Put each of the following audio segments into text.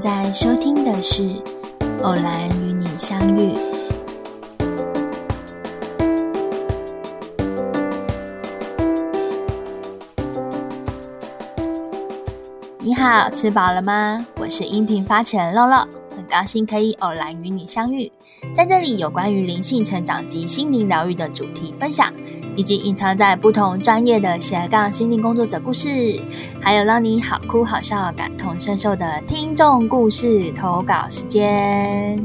在收听的是《偶然与你相遇》。你好，吃饱了吗？我是音频发起人乐乐，高兴可以偶然与你相遇。在这里，有关于灵性成长及心灵疗愈的主题分享，以及隐藏在不同专业的斜杠心灵工作者故事，还有让你好哭好笑、感同身受的听众故事投稿时间。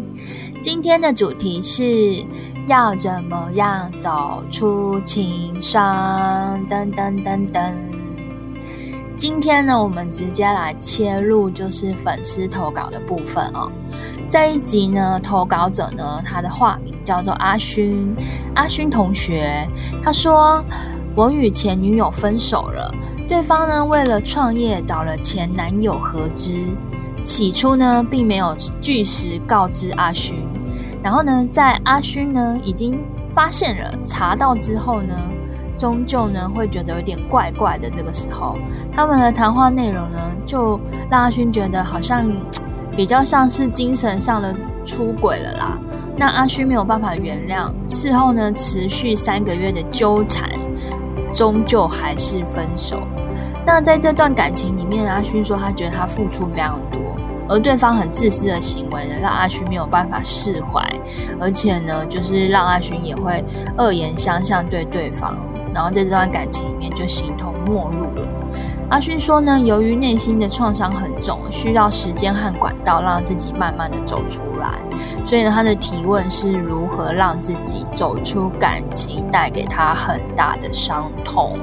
今天的主题是要怎么样走出情伤？噔噔噔噔。今天呢，我们直接来切入就是粉丝投稿的部分哦。这一集呢，投稿者呢，他的化名叫做阿勋，阿勋同学，他说我与前女友分手了，对方呢为了创业找了前男友合资，起初呢并没有据实告知阿勋，然后呢在阿勋呢已经发现了查到之后呢。终究呢，会觉得有点怪怪的。这个时候，他们的谈话内容呢，就让阿勋觉得好像比较像是精神上的出轨了啦。那阿勋没有办法原谅，事后呢，持续三个月的纠缠，终究还是分手。那在这段感情里面，阿勋说他觉得他付出非常多，而对方很自私的行为呢，让阿勋没有办法释怀，而且呢，就是让阿勋也会恶言相向对对方。然后在这段感情里面就形同陌路了。阿勋说呢，由于内心的创伤很重，需要时间和管道让自己慢慢的走出来。所以呢，他的提问是如何让自己走出感情带给他很大的伤痛。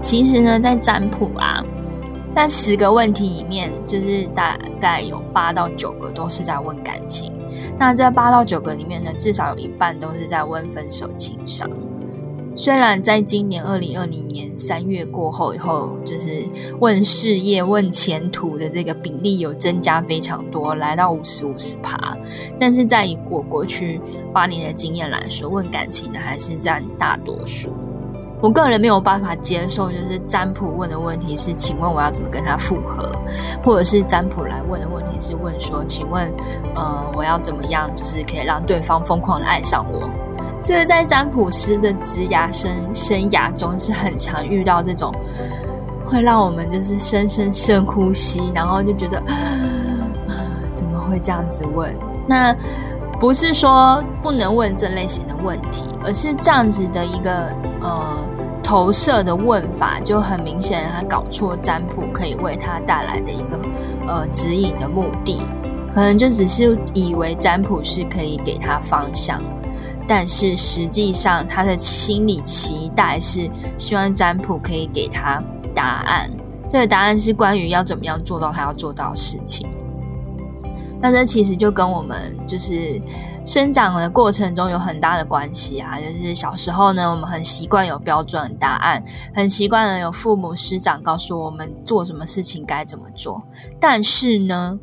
其实呢，在占卜啊，在十个问题里面，就是大概有八到九个都是在问感情。那这八到九个里面呢，至少有一半都是在问分手情伤。虽然在今年二零二零年三月过后以后，就是问事业、问前途的这个比例有增加非常多，来到五十五十趴，但是在以我过去八年的经验来说，问感情的还是占大多数。我个人没有办法接受，就是占卜问的问题是，请问我要怎么跟他复合，或者是占卜来问的问题是问说，请问，呃，我要怎么样，就是可以让对方疯狂的爱上我。这个在占卜师的职涯生生涯中是很常遇到这种，会让我们就是深深深呼吸，然后就觉得 怎么会这样子问？那不是说不能问这类型的问题，而是这样子的一个呃投射的问法，就很明显他搞错占卜可以为他带来的一个呃指引的目的，可能就只是以为占卜是可以给他方向。但是实际上，他的心理期待是希望占卜可以给他答案。这个答案是关于要怎么样做到他要做到的事情。那这其实就跟我们就是生长的过程中有很大的关系啊。就是小时候呢，我们很习惯有标准答案，很习惯了有父母师长告诉我们做什么事情该怎么做。但是呢，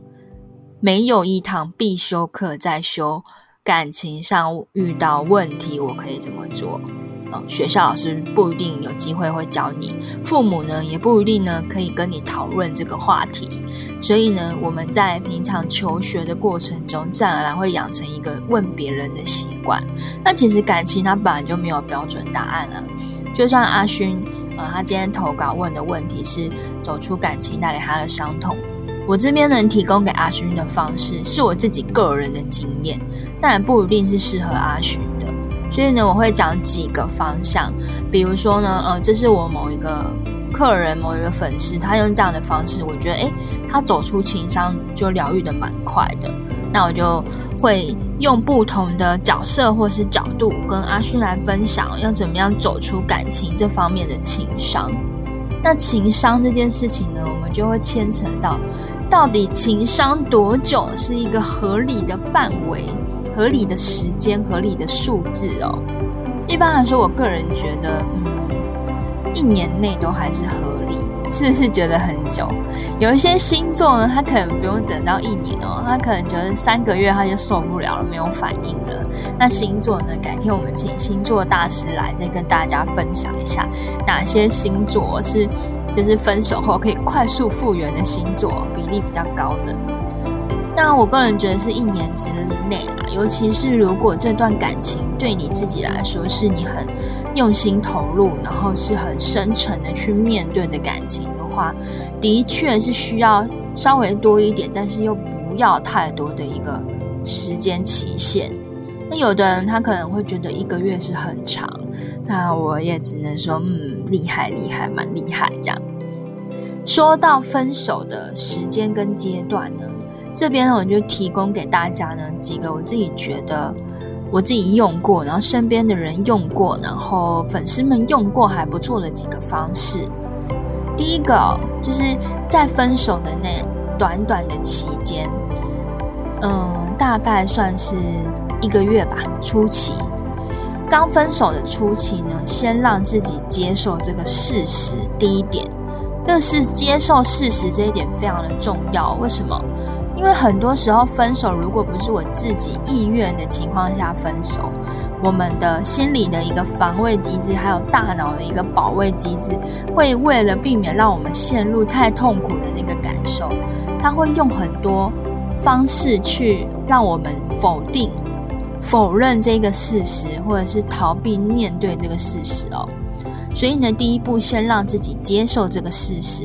没有一堂必修课在修。感情上遇到问题，我可以怎么做？嗯，学校老师不一定有机会会教你，父母呢也不一定呢可以跟你讨论这个话题。所以呢，我们在平常求学的过程中，自然而然会养成一个问别人的习惯。那其实感情它本来就没有标准答案了。就算阿勋，呃，他今天投稿问的问题是走出感情带给他的伤痛。我这边能提供给阿勋的方式，是我自己个人的经验，但也不一定是适合阿勋的。所以呢，我会讲几个方向，比如说呢，呃，这是我某一个客人、某一个粉丝，他用这样的方式，我觉得，诶，他走出情商就疗愈的蛮快的。那我就会用不同的角色或是角度，跟阿勋来分享，要怎么样走出感情这方面的情伤。那情商这件事情呢，我们就会牵扯到，到底情商多久是一个合理的范围、合理的时间、合理的数字哦？一般来说，我个人觉得，嗯，一年内都还是合理。是不是觉得很久？有一些星座呢，他可能不用等到一年哦，他可能觉得三个月他就受不了了，没有反应。那星座呢？改天我们请星座大师来，再跟大家分享一下哪些星座是就是分手后可以快速复原的星座，比例比较高的。那我个人觉得是一年之内啦，尤其是如果这段感情对你自己来说是你很用心投入，然后是很深沉的去面对的感情的话，的确是需要稍微多一点，但是又不要太多的一个时间期限。那有的人他可能会觉得一个月是很长，那我也只能说，嗯，厉害厉害，蛮厉害这样。说到分手的时间跟阶段呢，这边呢我就提供给大家呢几个我自己觉得我自己用过，然后身边的人用过，然后粉丝们用过还不错的几个方式。第一个就是在分手的那短短的期间，嗯，大概算是。一个月吧，初期，刚分手的初期呢，先让自己接受这个事实。第一点，这是接受事实这一点非常的重要。为什么？因为很多时候分手，如果不是我自己意愿的情况下分手，我们的心理的一个防卫机制，还有大脑的一个保卫机制，会为了避免让我们陷入太痛苦的那个感受，它会用很多方式去让我们否定。否认这个事实，或者是逃避面对这个事实哦。所以呢，第一步先让自己接受这个事实，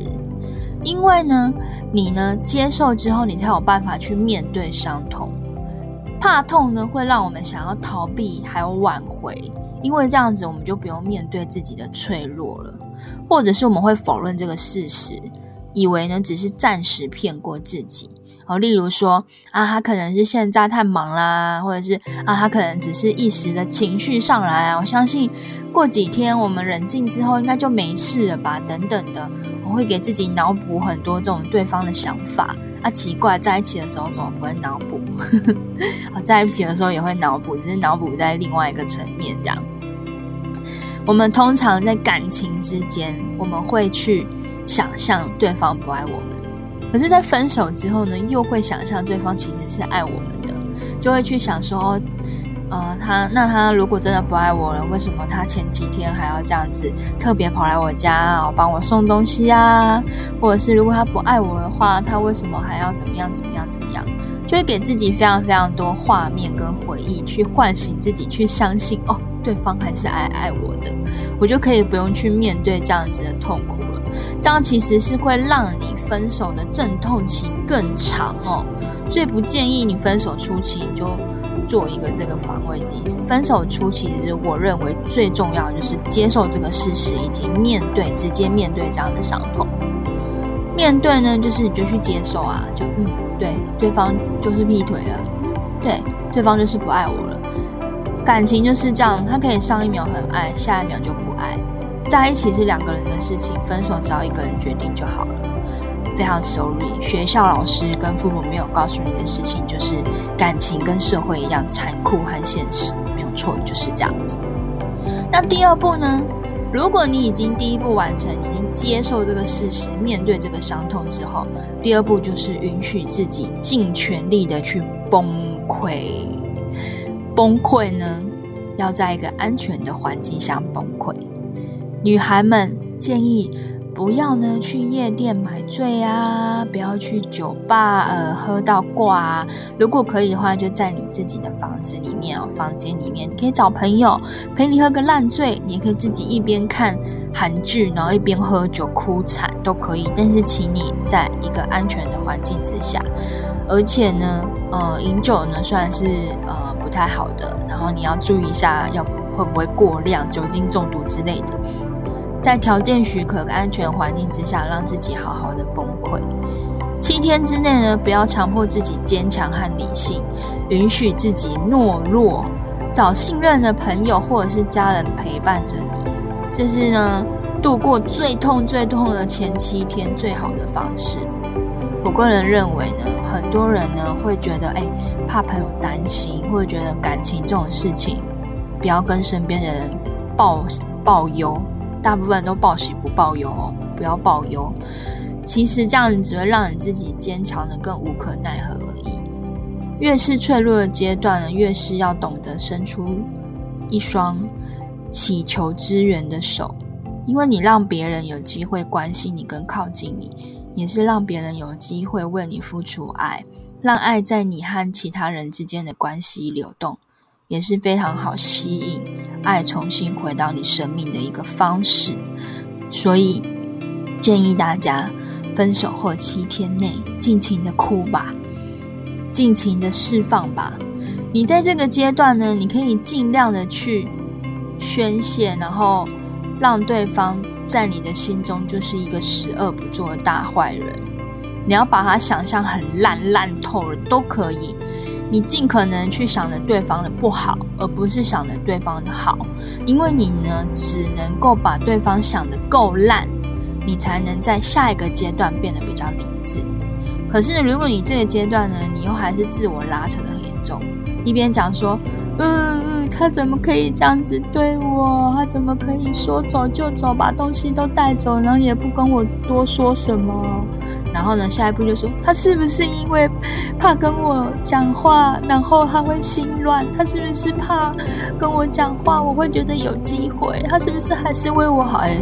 因为呢，你呢接受之后，你才有办法去面对伤痛。怕痛呢，会让我们想要逃避，还有挽回，因为这样子我们就不用面对自己的脆弱了，或者是我们会否认这个事实，以为呢只是暂时骗过自己。哦，例如说啊，他可能是现在太忙啦，或者是啊，他可能只是一时的情绪上来啊。我相信过几天我们冷静之后，应该就没事了吧？等等的，我会给自己脑补很多这种对方的想法啊。奇怪，在一起的时候怎么不会脑补？啊，在一起的时候也会脑补，只是脑补在另外一个层面这样。我们通常在感情之间，我们会去想象对方不爱我们。可是，在分手之后呢，又会想象对方其实是爱我们的，就会去想说，呃，他那他如果真的不爱我了，为什么他前几天还要这样子特别跑来我家，帮我送东西啊？或者是如果他不爱我的话，他为什么还要怎么样怎么样怎么样？就会给自己非常非常多画面跟回忆，去唤醒自己，去相信哦，对方还是爱爱我的，我就可以不用去面对这样子的痛苦了。这样其实是会让你分手的阵痛期更长哦，所以不建议你分手初期你就做一个这个防卫机制。分手初期其实我认为最重要就是接受这个事实，以及面对直接面对这样的伤痛。面对呢，就是你就去接受啊，就嗯，对，对方就是劈腿了，对，对方就是不爱我了。感情就是这样，他可以上一秒很爱，下一秒就不爱。在一起是两个人的事情，分手只要一个人决定就好了。非常 sorry，学校老师跟父母没有告诉你的事情，就是感情跟社会一样残酷和现实，没有错，就是这样子。那第二步呢？如果你已经第一步完成，已经接受这个事实，面对这个伤痛之后，第二步就是允许自己尽全力的去崩溃。崩溃呢，要在一个安全的环境下崩溃。女孩们建议不要呢去夜店买醉啊，不要去酒吧呃喝到挂啊。如果可以的话，就在你自己的房子里面哦，房间里面，你可以找朋友陪你喝个烂醉，你也可以自己一边看韩剧，然后一边喝酒哭惨都可以。但是请你在一个安全的环境之下，而且呢，呃，饮酒呢虽然是呃不太好的，然后你要注意一下，要会不会过量酒精中毒之类的。在条件许可、安全环境之下，让自己好好的崩溃。七天之内呢，不要强迫自己坚强和理性，允许自己懦弱，找信任的朋友或者是家人陪伴着你。这是呢，度过最痛、最痛的前七天最好的方式。我个人认为呢，很多人呢会觉得，哎，怕朋友担心，或者觉得感情这种事情，不要跟身边的人报报忧。大部分都报喜不报忧哦，不要报忧。其实这样子只会让你自己坚强的更无可奈何而已。越是脆弱的阶段呢，越是要懂得伸出一双祈求支援的手，因为你让别人有机会关心你跟靠近你，也是让别人有机会为你付出爱。让爱在你和其他人之间的关系流动，也是非常好吸引爱重新回到你生命的一个方式。所以建议大家，分手后七天内尽情的哭吧，尽情的释放吧。你在这个阶段呢，你可以尽量的去宣泄，然后让对方。在你的心中就是一个十恶不作的大坏人，你要把他想象很烂烂透了都可以，你尽可能去想着对方的不好，而不是想着对方的好，因为你呢只能够把对方想得够烂，你才能在下一个阶段变得比较理智。可是如果你这个阶段呢，你又还是自我拉扯的很严重。一边讲说，嗯，他怎么可以这样子对我？他怎么可以说走就走，把东西都带走，然后也不跟我多说什么？然后呢，下一步就说，他是不是因为怕跟我讲话，然后他会心乱？他是不是怕跟我讲话，我会觉得有机会？他是不是还是为我好？哎，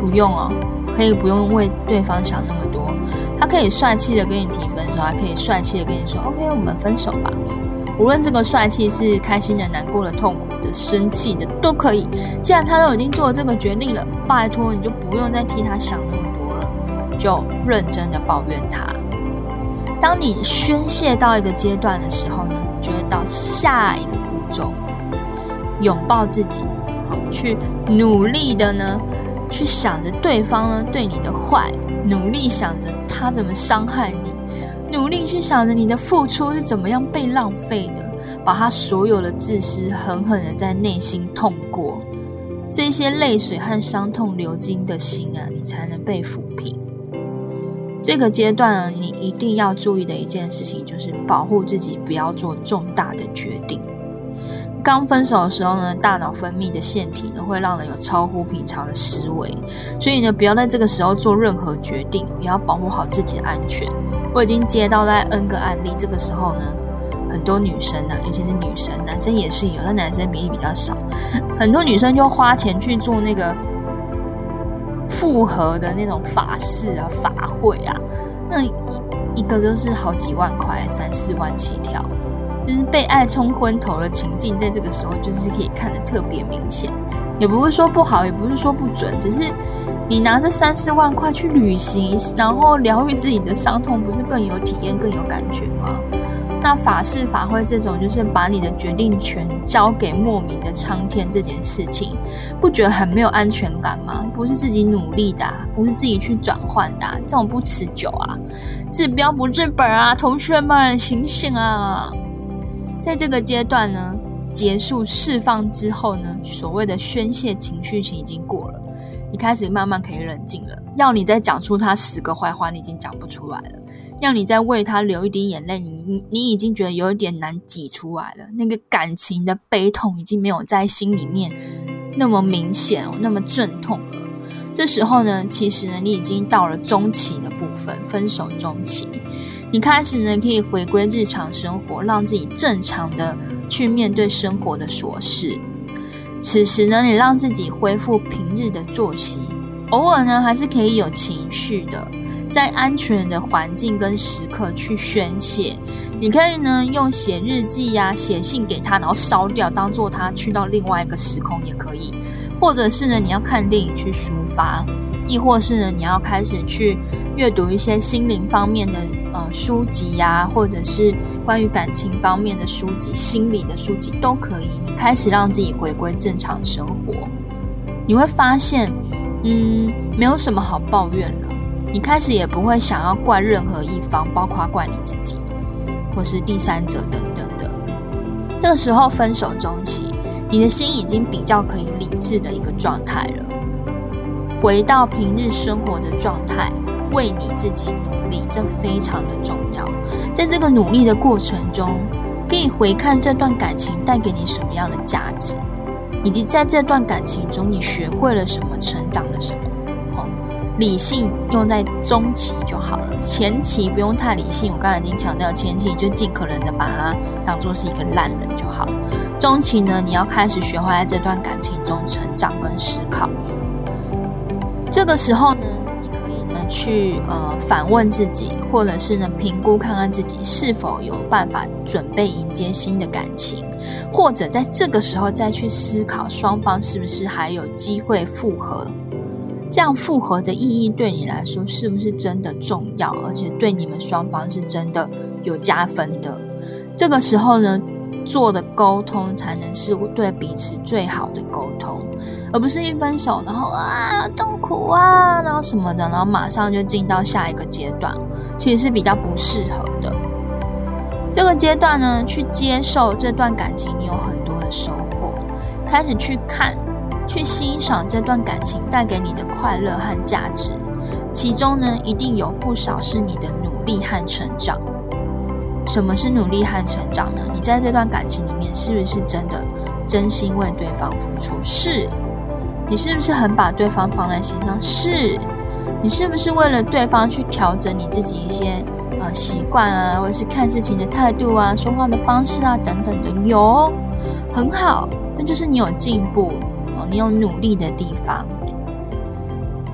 不用哦，可以不用为对方想那么多。他可以帅气的跟你提分手，还可以帅气的跟你说，OK，我们分手吧。无论这个帅气是开心的、难过的、痛苦的、生气的，都可以。既然他都已经做了这个决定了，拜托你就不用再替他想那么多了，就认真的抱怨他。当你宣泄到一个阶段的时候呢，就会到下一个步骤，拥抱自己，好去努力的呢，去想着对方呢对你的坏，努力想着他怎么伤害你。努力去想着你的付出是怎么样被浪费的，把他所有的自私狠狠的在内心痛过，这些泪水和伤痛流经的心啊，你才能被抚平。这个阶段，你一定要注意的一件事情就是保护自己，不要做重大的决定。刚分手的时候呢，大脑分泌的腺体呢会让人有超乎平常的思维，所以呢，不要在这个时候做任何决定，也要保护好自己的安全。我已经接到在 N 个案例，这个时候呢，很多女生啊，尤其是女生，男生也是有，但男生比例比较少。很多女生就花钱去做那个复合的那种法事啊、法会啊，那一一个就是好几万块，三四万起跳，就是被爱冲昏头的情境，在这个时候就是可以看得特别明显。也不是说不好，也不是说不准，只是你拿着三四万块去旅行，然后疗愈自己的伤痛，不是更有体验、更有感觉吗？那法事法会这种，就是把你的决定权交给莫名的苍天，这件事情，不觉得很没有安全感吗？不是自己努力的，不是自己去转换的，这种不持久啊！治标不治本啊！同学们醒醒啊！在这个阶段呢？结束释放之后呢，所谓的宣泄情绪期已经过了，你开始慢慢可以冷静了。要你再讲出他十个坏话，你已经讲不出来了；要你再为他流一滴眼泪，你你已经觉得有一点难挤出来了。那个感情的悲痛已经没有在心里面那么明显，那么阵痛了。这时候呢，其实呢，你已经到了中期的部分，分手中期。你开始呢，可以回归日常生活，让自己正常的去面对生活的琐事。此时呢，你让自己恢复平日的作息，偶尔呢，还是可以有情绪的，在安全的环境跟时刻去宣泄。你可以呢，用写日记呀，写信给他，然后烧掉，当做他去到另外一个时空也可以。或者是呢，你要看电影去抒发，亦或是呢，你要开始去阅读一些心灵方面的。呃，书籍呀，或者是关于感情方面的书籍、心理的书籍都可以。你开始让自己回归正常生活，你会发现，嗯，没有什么好抱怨了。你开始也不会想要怪任何一方，包括怪你自己，或是第三者等等的。这个时候分手中期，你的心已经比较可以理智的一个状态了，回到平日生活的状态。为你自己努力，这非常的重要。在这个努力的过程中，可以回看这段感情带给你什么样的价值，以及在这段感情中你学会了什么，成长了什么。哦，理性用在中期就好了，前期不用太理性。我刚才已经强调，前期就尽可能的把它当做是一个烂人就好。中期呢，你要开始学会在这段感情中成长跟思考。这个时候呢？去呃反问自己，或者是呢评估看看自己是否有办法准备迎接新的感情，或者在这个时候再去思考双方是不是还有机会复合。这样复合的意义对你来说是不是真的重要，而且对你们双方是真的有加分的？这个时候呢？做的沟通才能是对彼此最好的沟通，而不是一分手然后啊痛苦啊，然后什么的，然后马上就进到下一个阶段，其实是比较不适合的。这个阶段呢，去接受这段感情，你有很多的收获，开始去看、去欣赏这段感情带给你的快乐和价值，其中呢，一定有不少是你的努力和成长。什么是努力和成长呢？你在这段感情里面是不是真的真心为对方付出？是。你是不是很把对方放在心上？是。你是不是为了对方去调整你自己一些呃习惯啊，或者是看事情的态度啊、说话的方式啊等等的？有，很好，那就是你有进步，你有努力的地方。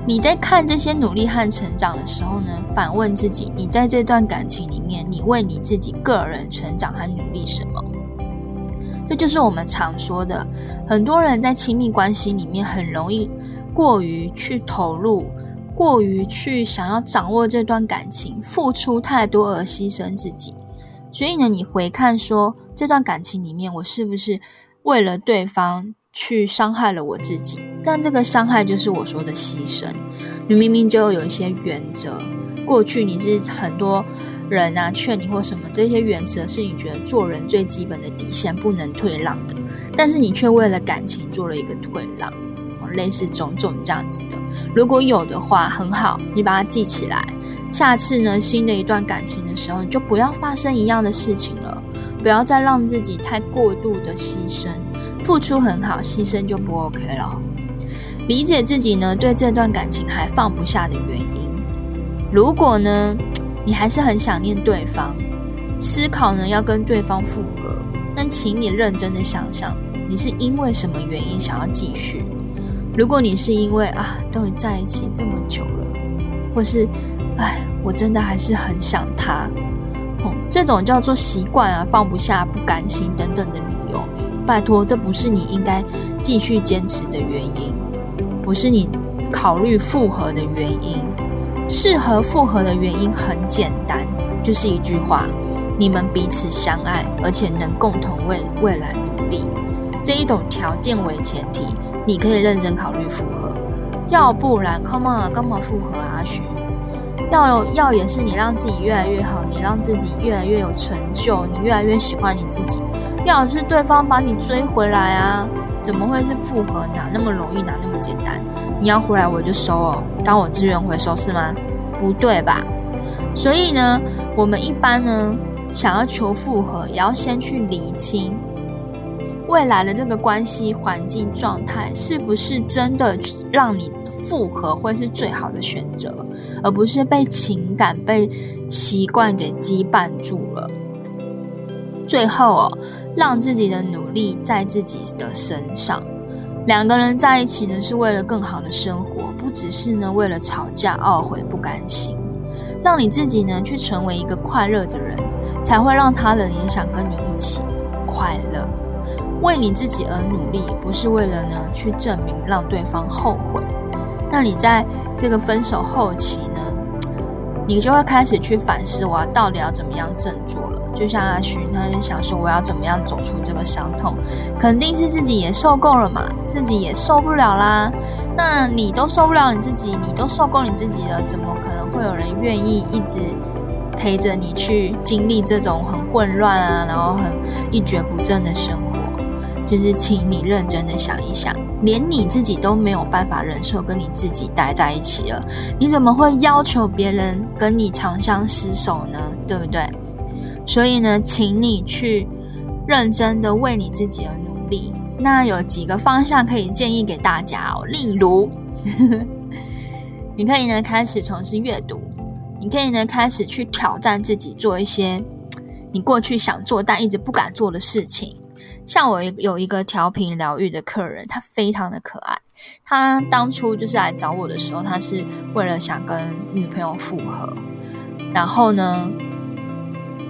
你在看这些努力和成长的时候呢，反问自己：你在这段感情里面，你为你自己个人成长和努力什么？这就是我们常说的，很多人在亲密关系里面很容易过于去投入，过于去想要掌握这段感情，付出太多而牺牲自己。所以呢，你回看说这段感情里面，我是不是为了对方？去伤害了我自己，但这个伤害就是我说的牺牲。你明明就有一些原则，过去你是很多人啊劝你或什么，这些原则是你觉得做人最基本的底线，不能退让的。但是你却为了感情做了一个退让，类似种种这样子的。如果有的话，很好，你把它记起来。下次呢，新的一段感情的时候，你就不要发生一样的事情了，不要再让自己太过度的牺牲。付出很好，牺牲就不 OK 了。理解自己呢，对这段感情还放不下的原因。如果呢，你还是很想念对方，思考呢要跟对方复合，那请你认真的想想，你是因为什么原因想要继续？如果你是因为啊，都已在一起这么久了，或是哎，我真的还是很想他，哦，这种叫做习惯啊，放不下、不甘心等等的。拜托，这不是你应该继续坚持的原因，不是你考虑复合的原因。适合复合的原因很简单，就是一句话：你们彼此相爱，而且能共同为未来努力。这一种条件为前提，你可以认真考虑复合。要不然，Come on，干嘛复合啊？徐？要要也是你让自己越来越好，你让自己越来越有成就，你越来越喜欢你自己。要是对方把你追回来啊，怎么会是复合？哪那么容易？哪那么简单？你要回来我就收哦，当我资源回收是吗？不对吧？所以呢，我们一般呢想要求复合，也要先去理清未来的这个关系环境状态是不是真的让你。复合会是最好的选择，而不是被情感、被习惯给羁绊住了。最后哦，让自己的努力在自己的身上。两个人在一起呢，是为了更好的生活，不只是呢为了吵架、懊悔、不甘心。让你自己呢去成为一个快乐的人，才会让他人也想跟你一起快乐。为你自己而努力，不是为了呢去证明让对方后悔。那你在这个分手后期呢，你就会开始去反思，我要到底要怎么样振作了。就像阿徐，他在想说，我要怎么样走出这个伤痛，肯定是自己也受够了嘛，自己也受不了啦。那你都受不了你自己，你都受够你自己了，怎么可能会有人愿意一直陪着你去经历这种很混乱啊，然后很一蹶不振的生活？就是请你认真的想一想。连你自己都没有办法忍受跟你自己待在一起了，你怎么会要求别人跟你长相厮守呢？对不对？所以呢，请你去认真的为你自己而努力。那有几个方向可以建议给大家哦，例如，你可以呢开始从事阅读，你可以呢开始去挑战自己，做一些你过去想做但一直不敢做的事情。像我有一个调频疗愈的客人，他非常的可爱。他当初就是来找我的时候，他是为了想跟女朋友复合。然后呢，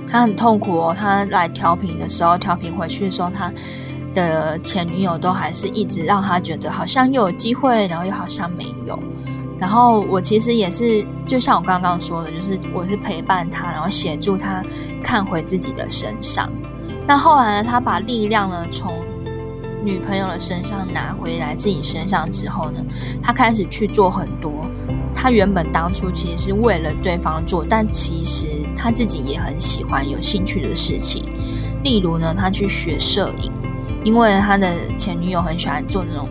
他很痛苦哦。他来调频的时候，调频回去的时候，他的前女友都还是一直让他觉得好像又有机会，然后又好像没有。然后我其实也是，就像我刚刚说的，就是我是陪伴他，然后协助他看回自己的身上。那后来呢，他把力量呢从女朋友的身上拿回来自己身上之后呢，他开始去做很多。他原本当初其实是为了对方做，但其实他自己也很喜欢、有兴趣的事情。例如呢，他去学摄影，因为他的前女友很喜欢做那种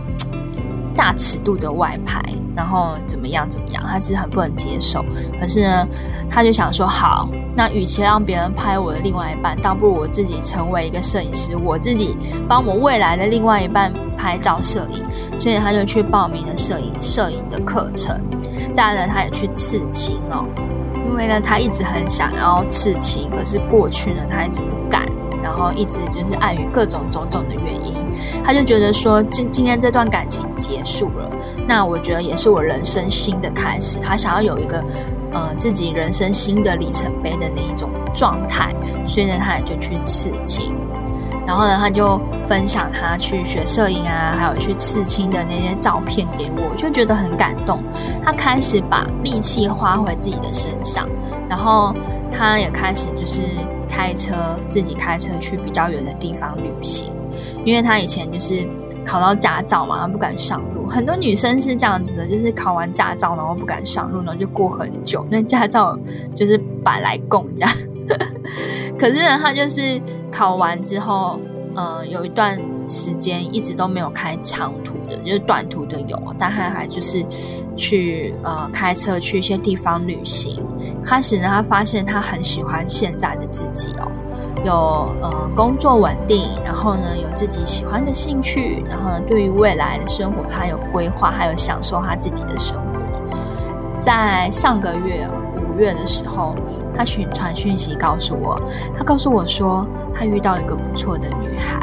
大尺度的外拍，然后怎么样怎么样，他是很不能接受。可是呢，他就想说，好，那与其让别人拍我的另外一半，倒不如我自己成为一个摄影师，我自己帮我未来的另外一半。拍照摄影，所以他就去报名了摄影摄影的课程。再来呢，他也去刺青哦，因为呢，他一直很想要刺青，可是过去呢，他一直不敢，然后一直就是碍于各种种种的原因，他就觉得说，今今天这段感情结束了，那我觉得也是我人生新的开始。他想要有一个呃自己人生新的里程碑的那一种状态，所以呢，他也就去刺青。然后呢，他就分享他去学摄影啊，还有去刺青的那些照片给我，就觉得很感动。他开始把力气花回自己的身上，然后他也开始就是开车，自己开车去比较远的地方旅行。因为他以前就是考到驾照嘛，不敢上路。很多女生是这样子的，就是考完驾照然后不敢上路，然后就过很久，那驾照就是摆来供这样。可是呢，他就是考完之后，呃，有一段时间一直都没有开长途的，就是短途的有，但他还就是去呃开车去一些地方旅行。开始呢，他发现他很喜欢现在的自己哦，有呃工作稳定，然后呢有自己喜欢的兴趣，然后呢对于未来的生活他有规划，还有享受他自己的生活。在上个月五月的时候。他讯传讯息告诉我，他告诉我说他遇到一个不错的女孩，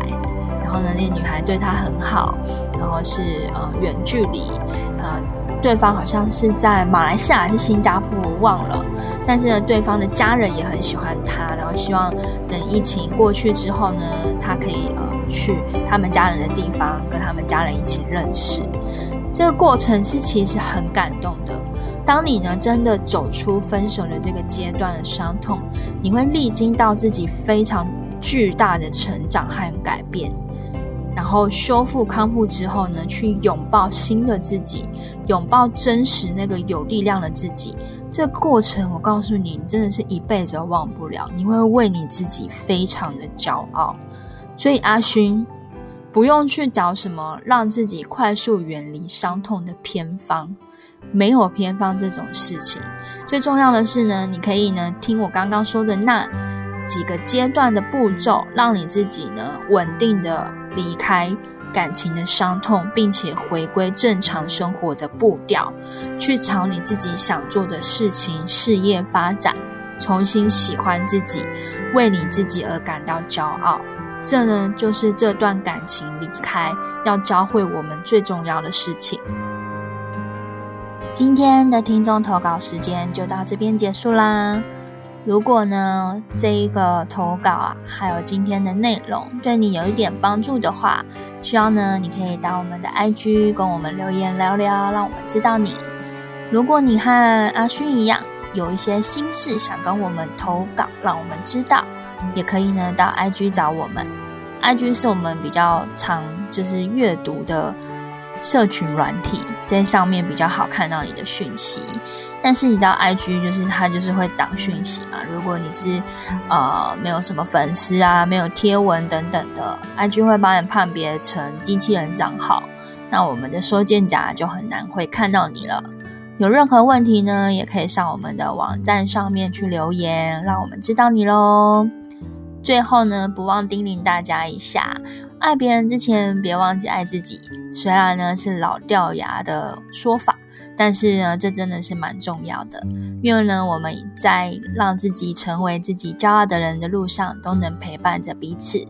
然后呢，那女孩对他很好，然后是呃远距离，呃对方好像是在马来西亚还是新加坡，我忘了，但是呢，对方的家人也很喜欢他，然后希望等疫情过去之后呢，他可以呃去他们家人的地方，跟他们家人一起认识。这个过程是其实很感动的。当你呢真的走出分手的这个阶段的伤痛，你会历经到自己非常巨大的成长和改变，然后修复康复之后呢，去拥抱新的自己，拥抱真实那个有力量的自己。这个过程，我告诉你，你真的是一辈子都忘不了。你会为你自己非常的骄傲。所以阿勋，不用去找什么让自己快速远离伤痛的偏方。没有偏方这种事情，最重要的是呢，你可以呢听我刚刚说的那几个阶段的步骤，让你自己呢稳定的离开感情的伤痛，并且回归正常生活的步调，去朝你自己想做的事情、事业发展，重新喜欢自己，为你自己而感到骄傲。这呢就是这段感情离开要教会我们最重要的事情。今天的听众投稿时间就到这边结束啦。如果呢这一个投稿啊，还有今天的内容对你有一点帮助的话，希望呢你可以到我们的 IG 跟我们留言聊聊，让我们知道你。如果你和阿勋一样有一些心事想跟我们投稿，让我们知道，也可以呢到 IG 找我们。IG 是我们比较常就是阅读的。社群软体在上面比较好看到你的讯息，但是你知道 I G 就是它就是会挡讯息嘛？如果你是呃没有什么粉丝啊，没有贴文等等的，I G 会把你判别成机器人账号，那我们的收件夹就很难会看到你了。有任何问题呢，也可以上我们的网站上面去留言，让我们知道你喽。最后呢，不忘叮咛大家一下。爱别人之前，别忘记爱自己。虽然呢是老掉牙的说法，但是呢这真的是蛮重要的。愿呢我们在让自己成为自己骄傲的人的路上，都能陪伴着彼此。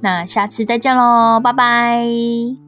那下次再见喽，拜拜。